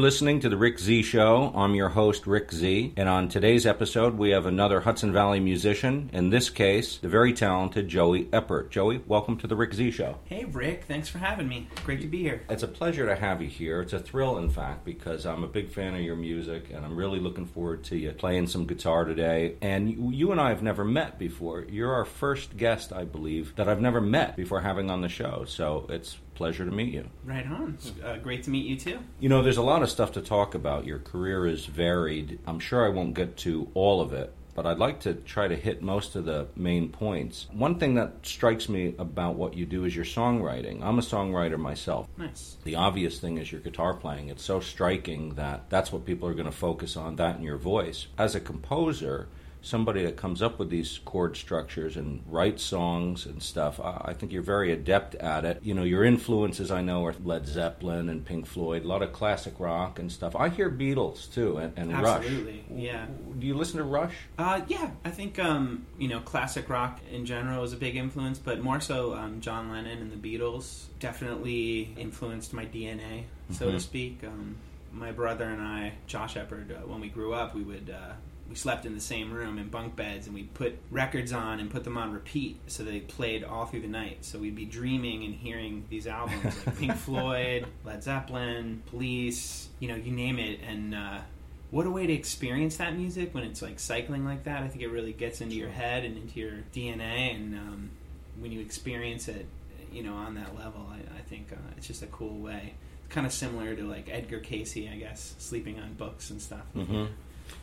Listening to The Rick Z Show. I'm your host, Rick Z. And on today's episode, we have another Hudson Valley musician, in this case, the very talented Joey Eppard. Joey, welcome to The Rick Z Show. Hey, Rick. Thanks for having me. Great to be here. It's a pleasure to have you here. It's a thrill, in fact, because I'm a big fan of your music and I'm really looking forward to you playing some guitar today. And you, you and I have never met before. You're our first guest, I believe, that I've never met before having on the show. So it's pleasure to meet you. Right on. Uh, great to meet you too. You know, there's a lot of stuff to talk about. Your career is varied. I'm sure I won't get to all of it, but I'd like to try to hit most of the main points. One thing that strikes me about what you do is your songwriting. I'm a songwriter myself. Nice. The obvious thing is your guitar playing. It's so striking that that's what people are going to focus on, that and your voice. As a composer, somebody that comes up with these chord structures and writes songs and stuff. I think you're very adept at it. You know, your influences I know are Led Zeppelin and Pink Floyd, a lot of classic rock and stuff. I hear Beatles too and, and Absolutely, Rush. yeah. Do you listen to Rush? Uh, yeah, I think um, you know classic rock in general is a big influence, but more so um, John Lennon and the Beatles definitely influenced my DNA, so Mhm. to speak. Um, my brother and I, Josh Eppard, uh, when we grew up, we would. Uh, we slept in the same room in bunk beds and we'd put records on and put them on repeat so they played all through the night. So we'd be dreaming and hearing these albums like Pink Floyd, Led Zeppelin, Police, you know, you name it. And uh, what a way to experience that music when it's like cycling like that. I think it really gets into your head and into your DNA. And um, when you experience it, you know, on that level, I, I think uh, it's just a cool way. Kind of similar to like Edgar Cayce, I guess, sleeping on books and stuff. Mm-hmm.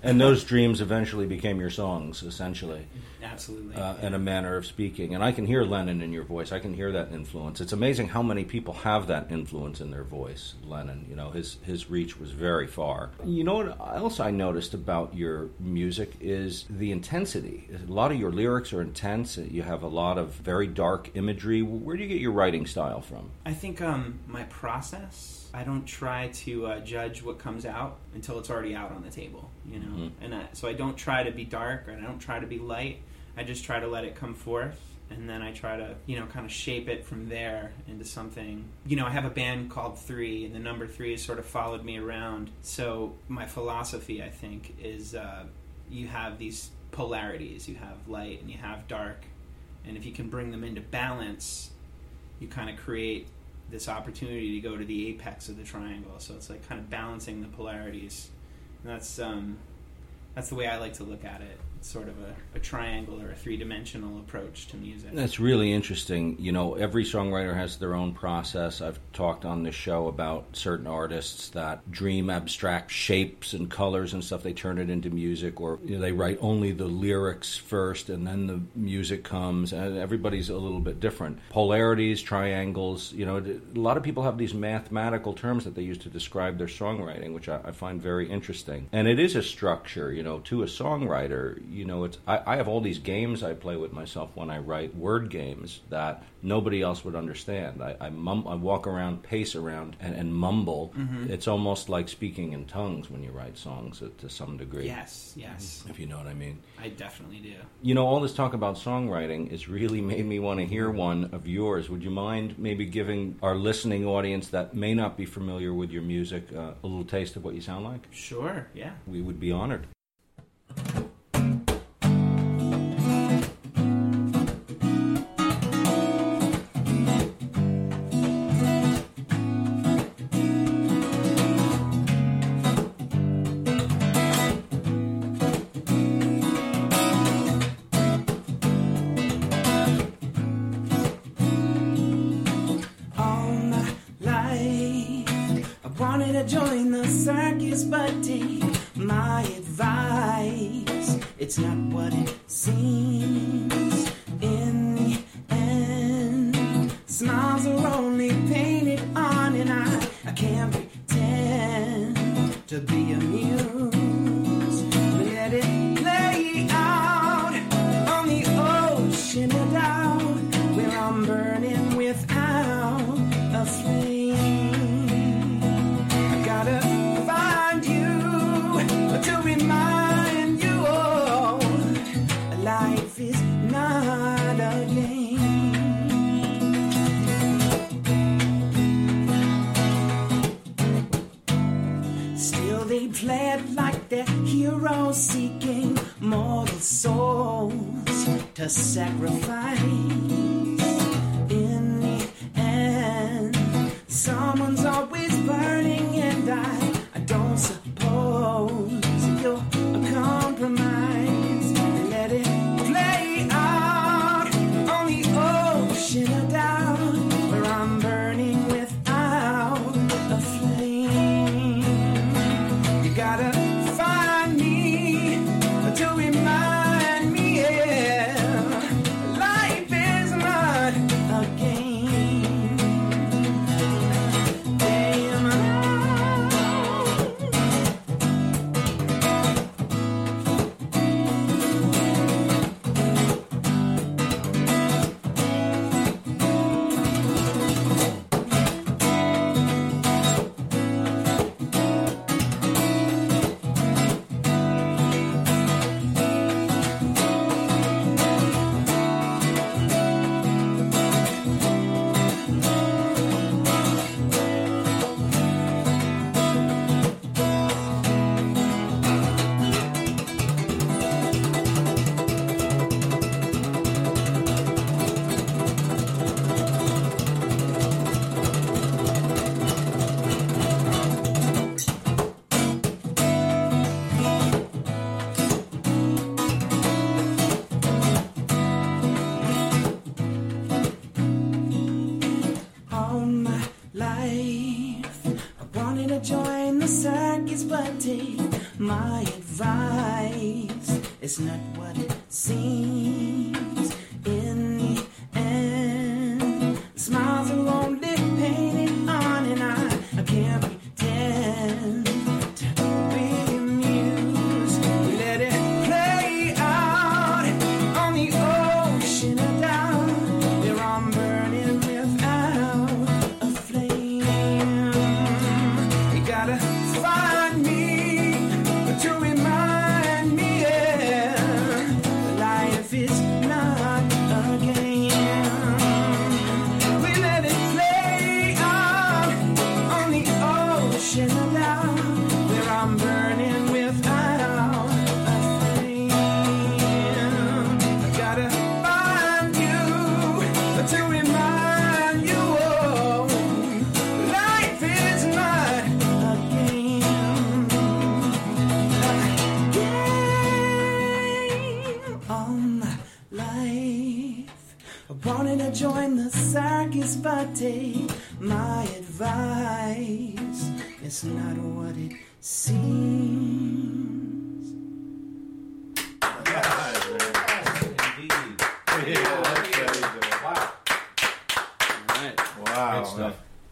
And those dreams eventually became your songs, essentially. Absolutely. uh, in a manner of speaking. And I can hear Lennon in your voice. I can hear that influence. It's amazing how many people have that influence in their voice. Lennon, you know, his his reach was very far. You know what else I noticed about your music is the intensity. A lot of your lyrics are intense. You have a lot of very dark imagery. Where do you get your writing style from? I think um, my process. I don't try to uh, judge what comes out until it's already out on the table, you know. Mhm. And I, so I don't try to be dark and I don't try to be light. I just try to let it come forth, and then I try to, you know, kind of shape it from there into something. You know, I have a band called Three, and the number three has sort of followed me around. So my philosophy, I think, is uh, you have these polarities. You have light and you have dark, and if you can bring them into balance, you kind of create this opportunity to go to the apex of the triangle. So it's like kind of balancing the polarities. And that's um, that's the way I like to look at it. Sort of a, a triangle or a three dimensional approach to music. That's really interesting. You know, every songwriter has their own process. I've talked on this show about certain artists that dream abstract shapes and colors and stuff. They turn it into music, or you know, they write only the lyrics first and then the music comes. And everybody's a little bit different. Polarities, triangles. You know, a lot of people have these mathematical terms that they use to describe their songwriting, which I, I find very interesting. And it is a structure, you know, to a songwriter you know, it's I, I, have all these games I play with myself when I write word games that nobody else would understand. I I, mum, I walk around, pace around, and, and mumble. Mhm. It's almost like speaking in tongues when you write songs to, to some degree. Yes, yes, If you know what I mean. I definitely do. You know, all this talk about songwriting has really made me want to hear one of yours. Would you mind maybe giving our listening audience that may not be familiar with your music uh, a little taste of what you sound like? Sure, yeah. We would be honored. Advice. Take my advice. It's not what join the circus, but take my advice. It's not what it seems.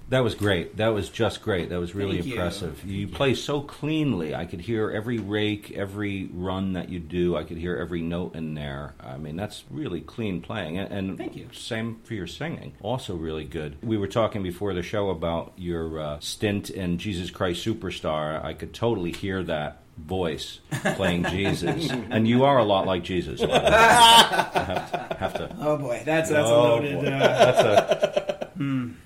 That was great. That was just great. That was really Thank impressive. You, play so cleanly. I could hear every rake, every run that you do. I could hear every note in there. I mean, that's really clean playing. And, and Thank you. Same for your singing. Also, really good. We were talking before the show about your uh, stint in Jesus Christ Superstar. I could totally hear that voice playing Jesus, and you are a lot like Jesus. I have to, have to Oh boy, that's that's Oh, a loaded. Uh, That's a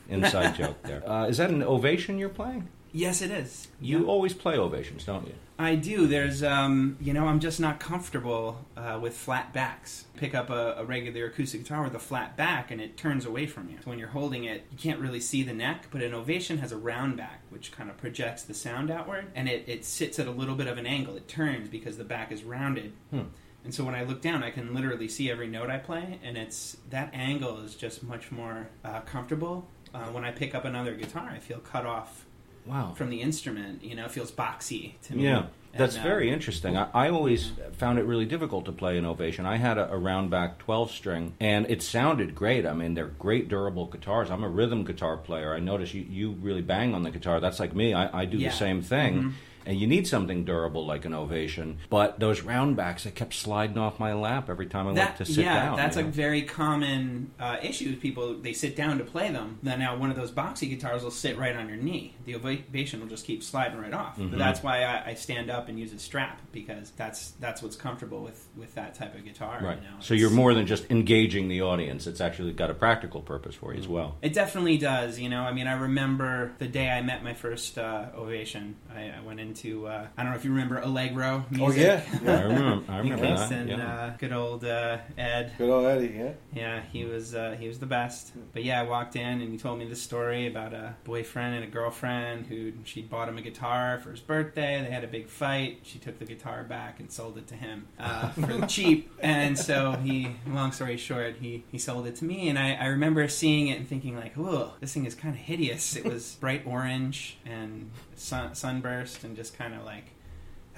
inside joke there. Uh, is that an ovation you're playing? yes, it is. You Yeah. always play ovations, don't you? I do. There's, um, you know, I'm just not comfortable uh, with flat backs. Pick up a, a regular acoustic guitar with a flat back, and it turns away from you. So when you're holding it, you can't really see the neck. But an ovation has a round back, which kind of projects the sound outward, and it, it sits at a little bit of an angle. It turns because the back is rounded. Hmm. And so when I look down, I can literally see every note I play, and it's that angle is just much more uh, comfortable. Uh, when I pick up another guitar, I feel cut off Wow. from the instrument. You know, it feels boxy to me. Yeah, that's And, uh, very interesting. I, I always found it really difficult to play an ovation. I had a, a round back 12 string, and it sounded great. I mean, they're great durable guitars. I'm a rhythm guitar player. I notice you, you really bang on the guitar. That's like me. I, I do Yeah. the same thing. Mhm. And you need something durable like an ovation. But those round backs, they kept sliding off my lap every time I That, went to sit yeah, down. that's you a know? very common uh, issue. With people they sit down to play them. Then now one of those boxy guitars will sit right on your knee. The ovation will just keep sliding right off. Mhm. But that's why I, I stand up and use a strap because that's that's what's comfortable with with that type of guitar. Right. You know? So you're more than just engaging the audience. It's actually got a practical purpose for you as well. It definitely does. You know, I mean, I remember the day I met my first uh, ovation. I, I went into uh, I don't know if you remember Allegro music. Oh yeah, I remember. I remember Yes, that. and yeah. uh, good old uh, Ed. Good old Eddie. Yeah. Yeah, he was uh, he was the best. But yeah, I walked in and he told me this story about a boyfriend and a girlfriend who she bought him a guitar for his birthday. They had a big fight. She took the guitar back and sold it to him uh, for cheap. And so he, long story short, he he sold it to me. And I, I remember seeing it and thinking like, oh, this thing is kind of hideous. It was bright orange and sun, sunburst and just kind of like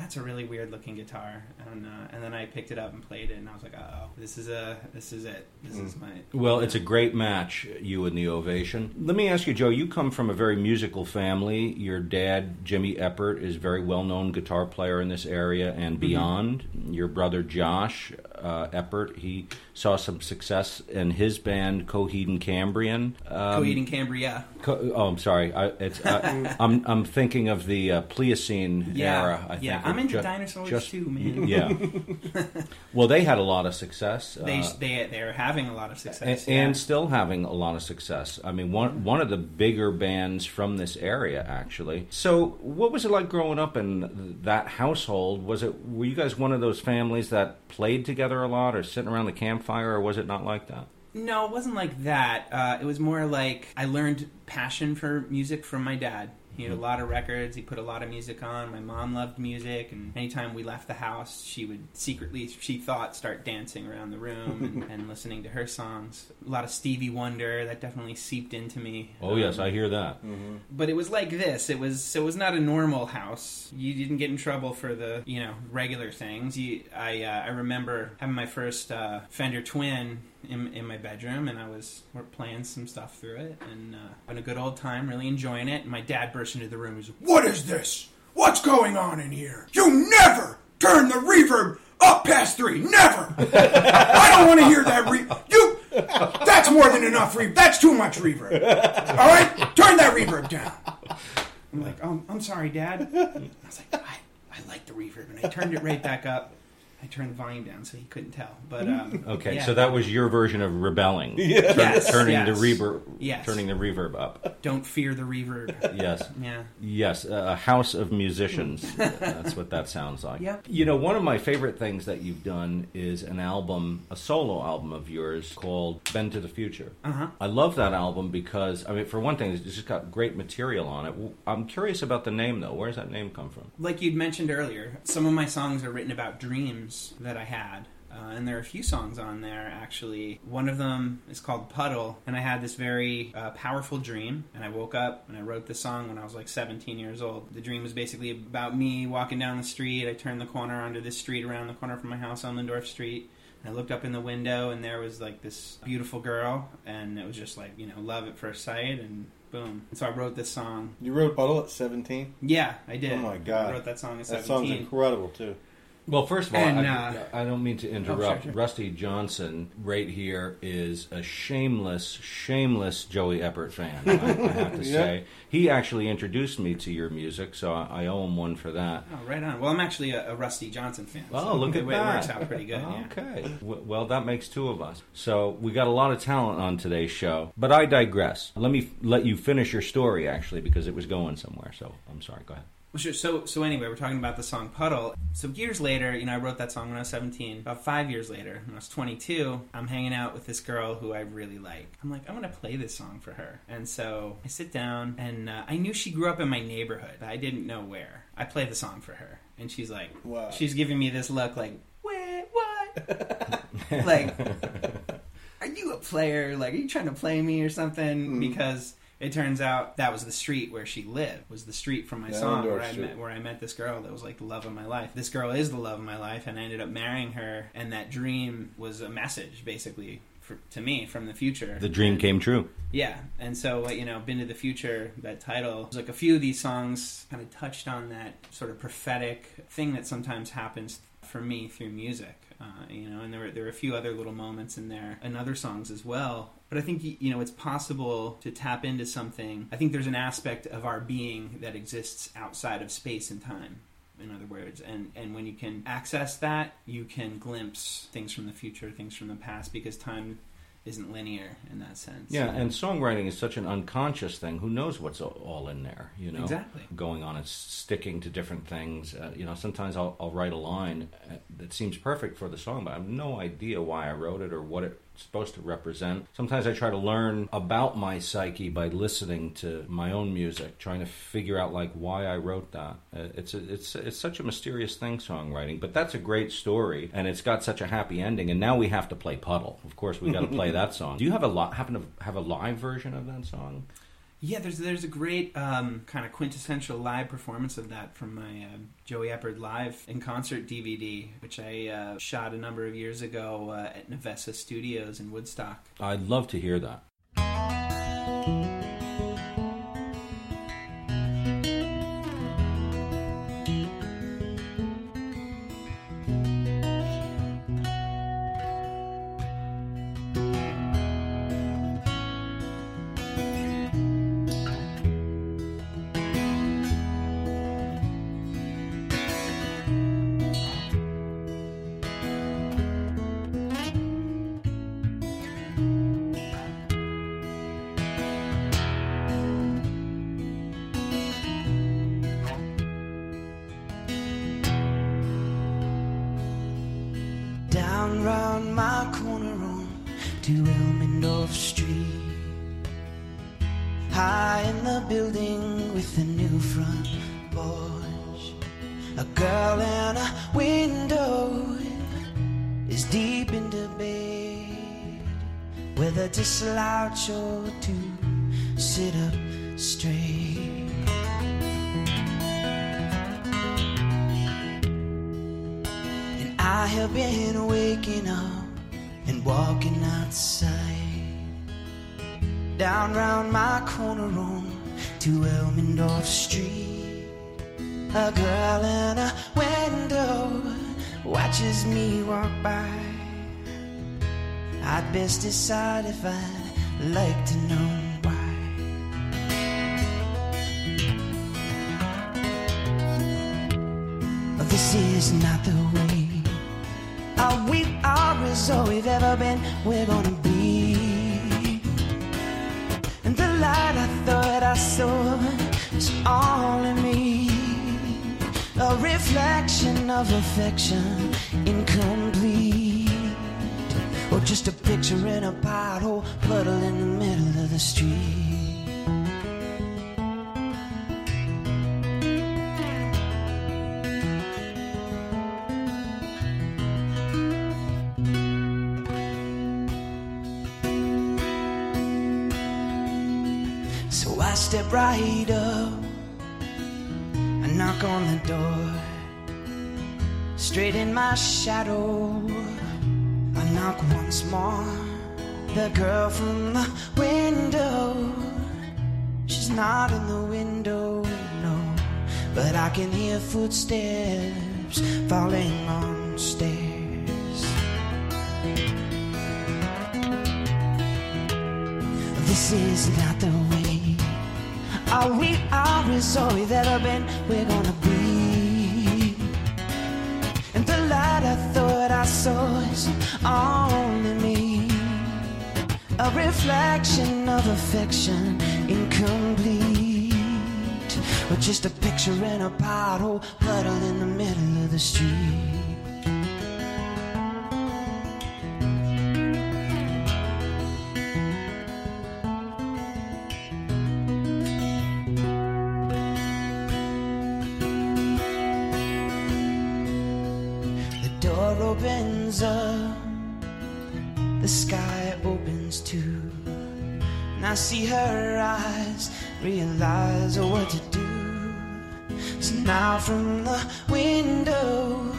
that's a really weird looking guitar and uh, and then I picked it up and played it and I was like oh this is a this is it this is my Well, it's a great match, you and the Ovation. Let me ask you, Joe, you come from a very musical family. Your dad, Jimmy Eppard, is a very well known guitar player in this area and beyond. Your brother, Josh uh, Eppard, he saw some success in his band, Coheed and Cambrian. Um, Coheed and Cambria Co- oh, I'm sorry. I, it's, I, I'm, I'm thinking of the uh, Pliocene yeah era. I think yeah of I'm into ju- dinosaurs just- too man Yeah. well, they had a lot of success. they uh, they they're having a lot of success and, yeah. and still having a lot of success. I mean, one one of the bigger bands from this area, actually. So, what was it like growing up in that household? Was it were you guys one of those families that played together a lot, or sitting around the campfire, or was it not like that? No, it wasn't like that. Uh, it was more like I learned passion for music from my dad. He had a lot of records. He put a lot of music on. My mom loved music, and anytime we left the house, she would secretly, she thought, start dancing around the room and, and listening to her songs. A lot of Stevie Wonder that definitely seeped into me. Oh yes, Um, I hear that. but it was like this. It was it was not a normal house. You didn't get in trouble for the you know regular things. You, I uh, I remember having my first uh, Fender Twin in, in my bedroom, and I was playing some stuff through it and uh, having a good old time, really enjoying it. And my dad burst into the room. He was like, What is this? What's going on in here? You never turn the reverb up past three. Never. I don't want to hear that re. You. That's more than enough reverb. That's too much reverb. All right, turn that reverb down. I'm like, oh, I'm sorry, Dad. I was like, I, I like the reverb, and I turned it right back up. I turned the volume down so he couldn't tell. But um, Okay, yeah. so that was your version of rebelling. Yes, turning yes. the reverb, Yes. turning the reverb up. don't fear the reverb. Yes. Yeah. Yes, a house of musicians. That's what that sounds like. Yep. You know, one of my favorite things that you've done is an album, a solo album of yours called Been to the Future. Uh huh. I love that album because, I mean, for one thing, it's just got great material on it. I'm curious about the name, though. Where does that name come from? like you'd mentioned earlier, some of my songs are written about dreams that I had. Uh, and there are a few songs on there, actually. One of them is called Puddle, and I had this very uh, powerful dream. And I woke up and I wrote the song when I was like 17 years old. The dream was basically about me walking down the street. I turned the corner onto this street around the corner from my house, Elmendorf Street. And I looked up in the window, and there was like this beautiful girl, and it was just like, you know, love at first sight, and boom. And so I wrote this song. You wrote Puddle at 17. Yeah, I did. Oh my God. I wrote that song at That 17. song's incredible too. Well, first of all, And, I, uh, I don't mean to interrupt. sure, sure. Rusty Johnson, right here, is a shameless, shameless Joey Eppard fan. I, I have to Yeah. say, he actually introduced me to your music, so I, I owe him one for that. Oh, right on. Well, I'm actually a, a Rusty Johnson fan. Oh, so look it, at it that! works out pretty good. yeah. Okay. W- Well, that makes two of us. So we got a lot of talent on today's show. But I digress. Let me f- let you finish your story, actually, because it was going somewhere. So I'm sorry. Go ahead. Well, sure. So, so anyway, we're talking about the song "Puddle." So years later, you know, I wrote that song when I was 17. About five years later, when I was 22, I'm hanging out with this girl who I really like. I'm like, I'm gonna play this song for her. And so I sit down, and uh, I knew she grew up in my neighborhood, but I didn't know where. I play the song for her, and she's like, Wow. she's giving me this look, like, wait, what? like, are you a player? Like, are you trying to play me or something? Because it turns out that was the street where she lived. Was the street from my Yeah, song where I met where I met this girl that was like the love of my life. This girl is the love of my life, and I ended up marrying her. And that dream was a message, basically. For, to me from the future The dream came true. yeah, and so uh, you know, "Been to the Future," that title, like a few of these songs kind of touched on that sort of prophetic thing that sometimes happens for me through music. Uh, you know, and there were there were a few other little moments in there and other songs as well. But I think you know it's possible to tap into something. I think there's an aspect of our being that exists outside of space and time. In other words, and and when you can access that, you can glimpse things from the future, things from the past, because time isn't linear in that sense. Yeah, and songwriting is such an unconscious thing. Who knows what's all- in there? You know, Exactly. Going on and sticking to different things. Uh, you know, sometimes I'll, I'll write a line uh, that seems perfect for the song, but I have no idea why I wrote it or what it's supposed to represent. Sometimes I try to learn about my psyche by listening to my own music, trying to figure out like why I wrote that. Uh, it's a, it's it's such a mysterious thing, songwriting. But that's a great story, and it's got such a happy ending. And now we have to play Puddle. Of course, we got to play that song. Do you have a lot? Happen to have a live version of that song? Yeah, there's there's a great um, kind of quintessential live performance of that from my uh, Joey Eppard live in concert DVD, which I uh, shot a number of years ago uh, at Nevessa Studios in Woodstock. I'd love to hear that. Or to sit up straight. And I have been waking up and walking outside. Down round my corner on to Elmendorf Street. A girl in a window watches me walk by. I'd best decide if I'd like to know why. This is not the way. Are we are as all we've ever been? We're gonna be. And the light I thought I saw was all in me. A reflection of affection, in incomplete. Just a picture in a pothole, puddle in the middle of the street. So I step right up, I knock on the door. Straight in my shadow, knock once more. The girl from the window, she's not in the window, no. But I can hear footsteps falling on stairs. This is not the way. Are we are as all we've ever been? We're gonna be. And the light I thought I saw is only me. A reflection of affection, incomplete. Or just a picture in a pothole, puddle in the middle of the street. And I see her eyes, realize what to do. So now from the window,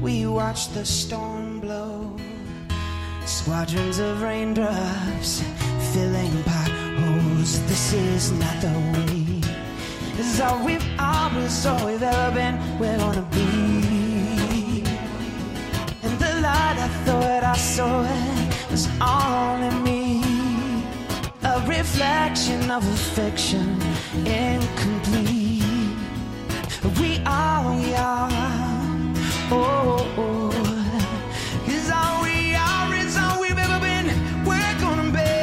we watch the storm blow. Squadrons of raindrops filling potholes. This is not the way. This is all we've always, all we've ever been. We're gonna be. And the light I thought I saw it was all in reflection of affection incomplete. We are, we are. Oh, oh, oh. is all we are, is all we've ever been. We're gonna be.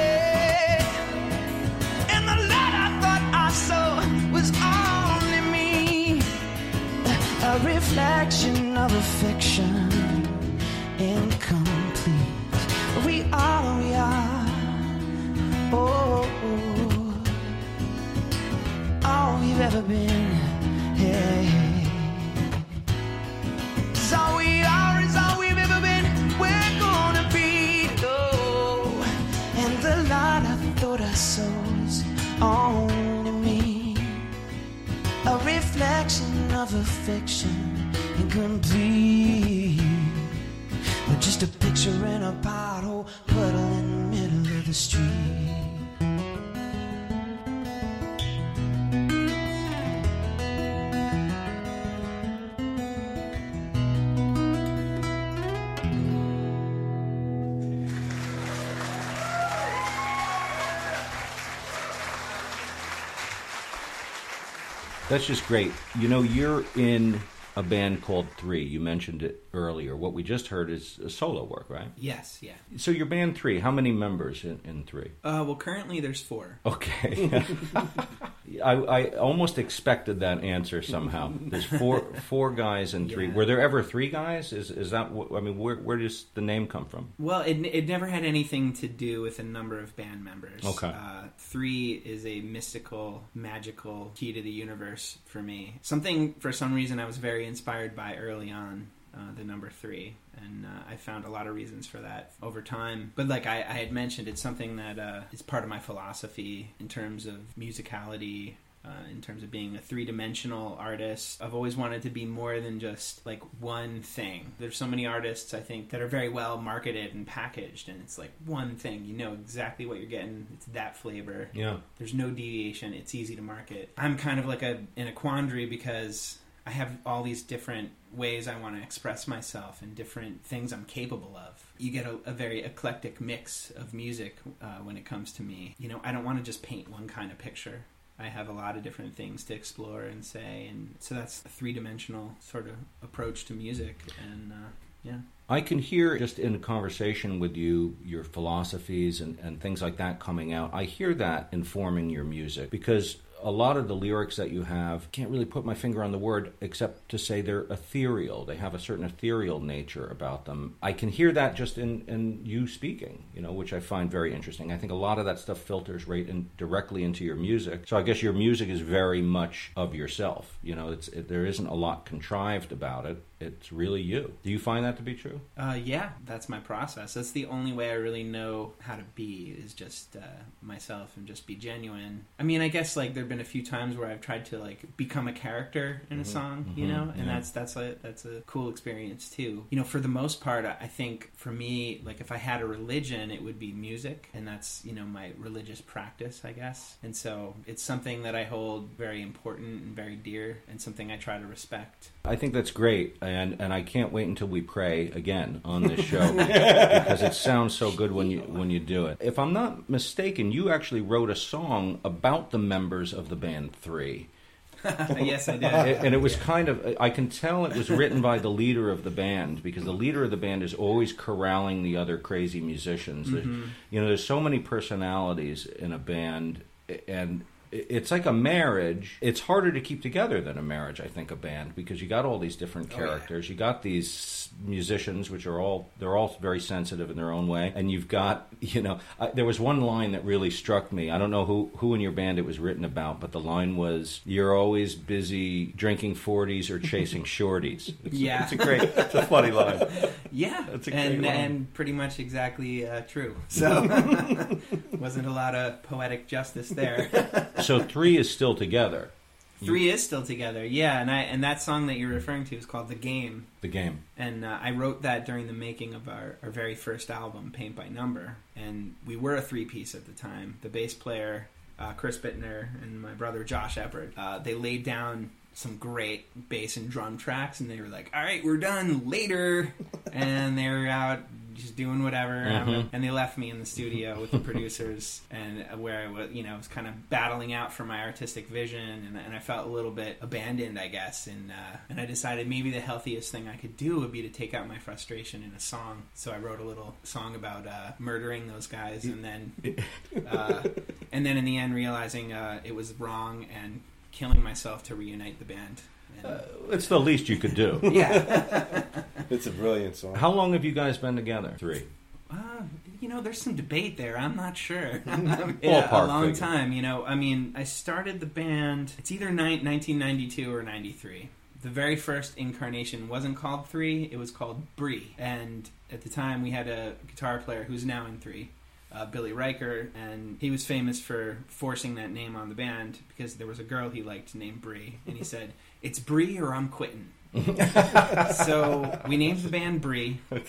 And the light I thought I saw was only me. A reflection of affection. That's just great. You know, you're in a band called Three. You mentioned it earlier. What we just heard is a solo work, right? Yes, yeah. So your band Three. How many members in, in Three? Uh, well, currently there's four. Okay. I, I almost expected that answer somehow. There's four four guys and three. Yeah. Were there ever three guys? Is is that? What, I mean, where where does the name come from? Well, it, it never had anything to do with a number of band members. Okay. Uh, three is a mystical, magical key to the universe for me. Something, for some reason, I was very inspired by early on. Uh, the number three, and uh, I found a lot of reasons for that over time. But like I, I had mentioned, it's something that uh, is part of my philosophy in terms of musicality, uh, in terms of being a three dimensional artist. I've always wanted to be more than just like one thing. There's so many artists I think that are very well marketed and packaged, and it's like one thing. You know exactly what you're getting. It's that flavor. Yeah. There's no deviation. It's easy to market. I'm kind of like a in a quandary because I have all these different ways I want to express myself and different things I'm capable of. You get a, a very eclectic mix of music uh, when it comes to me. You know, I don't want to just paint one kind of picture. I have a lot of different things to explore and say, and so that's a three dimensional sort of approach to music. And uh, yeah. I can hear just in conversation with you your philosophies and, and things like that coming out. I hear that informing your music because a lot of the lyrics that you have can't really put my finger on the word except to say they're ethereal. They have a certain ethereal nature about them. I can hear that just in, in you speaking, you know, which I find very interesting. I think a lot of that stuff filters right in directly into your music. So I guess your music is very much of yourself. You know, it's it, there isn't a lot contrived about it. It's really you. Do you find that to be true? Uh, yeah, that's my process. That's the only way I really know how to be is just uh, myself and just be genuine. I mean, I guess like there've been a few times where I've tried to like become a character in a song, you mhm, know, and yeah. that's that's a that's a cool experience too. You know, for the most part, I I think for me, like if I had a religion, it would be music, and that's you know my religious practice, I guess. And so it's something that I hold very important and very dear, and something I try to respect. I think that's great, and and I can't wait until we pray again on this show because it sounds so good when you when you do it. If I'm not mistaken, you actually wrote a song about the members of the band Three, yes, I did. and it was kind of I can tell it was written by the leader of the band because the leader of the band is always corralling the other crazy musicians. Mm-hmm. There- You know, there's so many personalities in a band, and it's like a marriage. It's harder to keep together than a marriage, I think, a band because you got all these different Oh, yeah. characters. You got these musicians, which are all they're all very sensitive in their own way, and you've got you know. I, there was one line that really struck me. I don't know who who in your band it was written about, but the line was, "You're always busy drinking forties or chasing shorties." It's, Yeah. it's a great, it's a funny line. Yeah, That's a great and line. and pretty much exactly uh, true. So wasn't a lot of poetic justice there. So three is still together. Three is still together, yeah, and I and that song that you're referring to is called "The Game," The game. and uh, I wrote that during the making of our, our very first album, Paint by Number, and we were a three piece at the time. The bass player, uh, Chris Bittner, and my brother Josh Eppard. Uh, they laid down some great bass and drum tracks, and they were like, "All right, we're done later," and they were out just doing whatever, Mhm. and they left me in the studio with the producers, and where I was, you know, was kind of battling out for my artistic vision, and, and I felt a little bit abandoned, I guess, and uh, and I decided maybe the healthiest thing I could do would be to take out my frustration in a song. So I wrote a little song about uh, murdering those guys, and then uh, and then in the end realizing uh, it was wrong and killing myself to reunite the band. And, It's the least you could do. yeah. It's a brilliant song. How long have you guys been together? Three. Uh, you know, there's some debate there. I'm not sure. yeah, Ballpark a long figure. time. You know, I mean, I started the band. It's either ni- 1992 or 93. The very first incarnation wasn't called Three. It was called Bree. And at the time, we had a guitar player who's now in Three. Uh, Billy Riker, and he was famous for forcing that name on the band because there was a girl he liked named Bree, and he said, "It's Bree or I'm quitting." so we named the band Bree, Okay.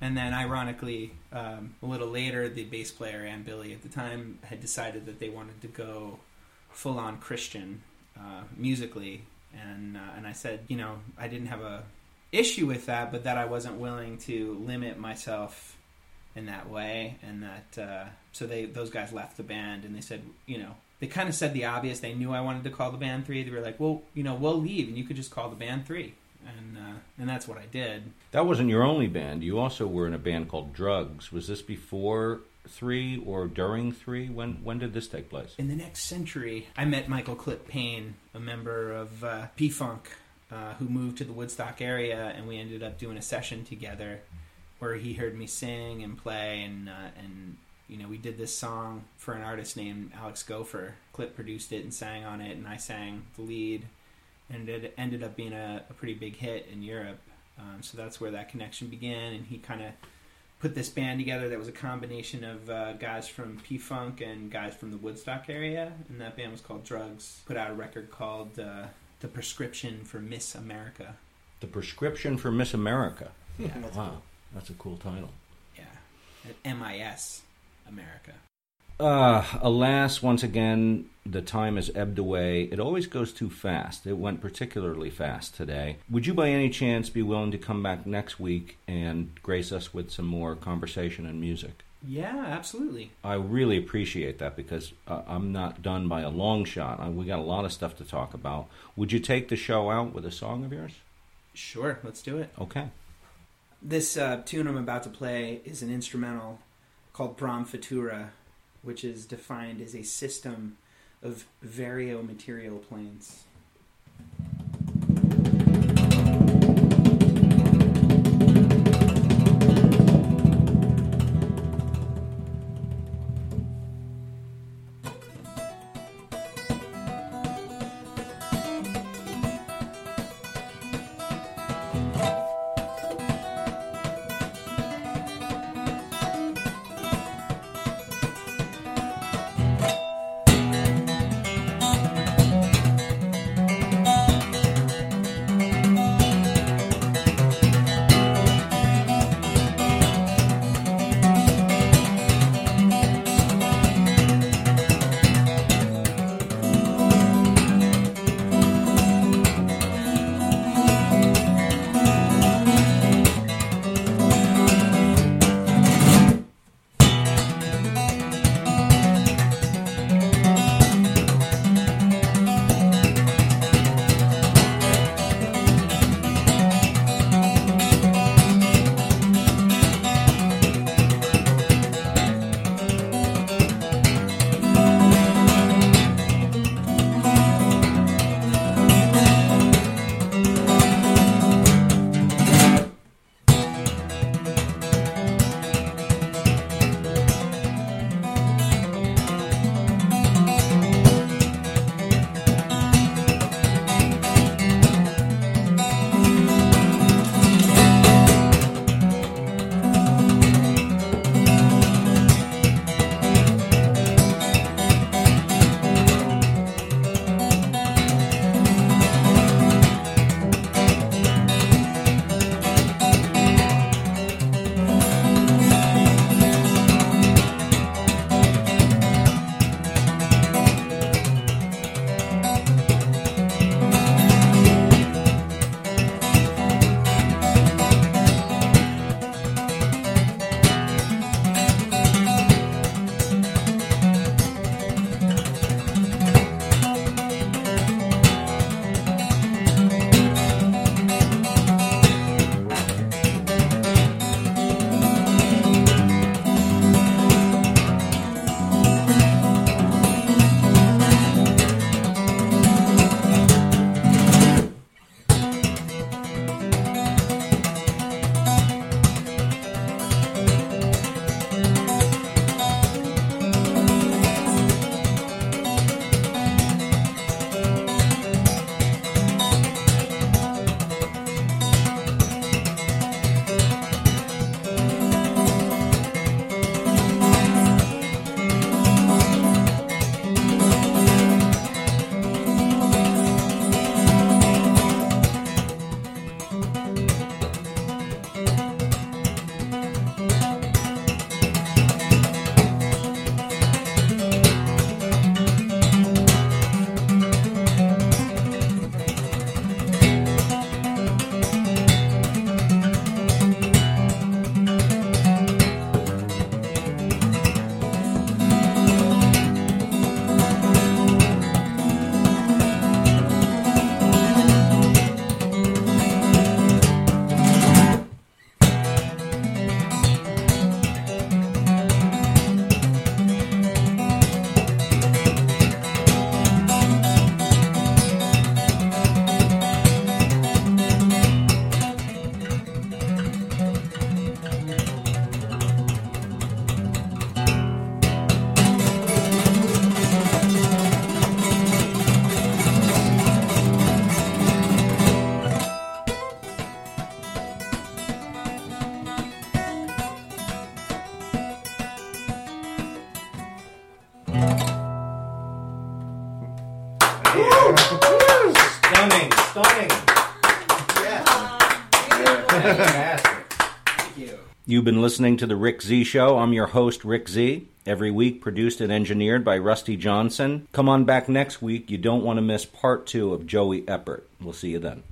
and then, ironically, um, a little later, the bass player and Billy at the time had decided that they wanted to go full on Christian uh, musically, and uh, and I said, you know, I didn't have a issue with that, but that I wasn't willing to limit myself in that way, and that uh, so they those guys left the band, and they said, you know. They kind of said the obvious. They knew I wanted to call the band three. They were like, "Well, you know, we'll leave, and you could just call the band three. and uh, and that's what I did. That wasn't your only band. You also were in a band called Drugs. Was this before three or during three? When when did this take place? In the next century, I met Michael Clip Payne, a member of uh, P Funk, uh, who moved to the Woodstock area, and we ended up doing a session together where he heard me sing and play, and uh, and you know we did this song for an artist named Alex Gopher. Clip produced it and sang on it, and I sang the lead, and it ended up being a, a pretty big hit in Europe. Um, so that's where that connection began, and he kind of put this band together that was a combination of uh, guys from P Funk and guys from the Woodstock area, and that band was called Drugs. Put out a record called uh, "The Prescription for Miss America." The Prescription for Miss America. Yeah, Wow, that's a cool title. yeah, M.I.S. America. Uh, alas, once again, the time has ebbed away. It always goes too fast. It went particularly fast today. Would you, by any chance, be willing to come back next week and grace us with some more conversation and music? Yeah, absolutely. I really appreciate that because uh, I'm not done by a long shot. Uh, we got a lot of stuff to talk about. Would you take the show out with a song of yours? Sure, let's do it. Okay. This uh, tune I'm about to play is an instrumental called Brahm Futura, which is defined as a system of variomaterial planes. Stunning, stunning. Yes. Fantastic. Thank you. You've been listening to The Rick Z Show. I'm your host, Rick Z. Every week, produced and engineered by Rusty Johnson. Come on back next week. You don't want to miss part two of Joey Eppard. We'll see you then.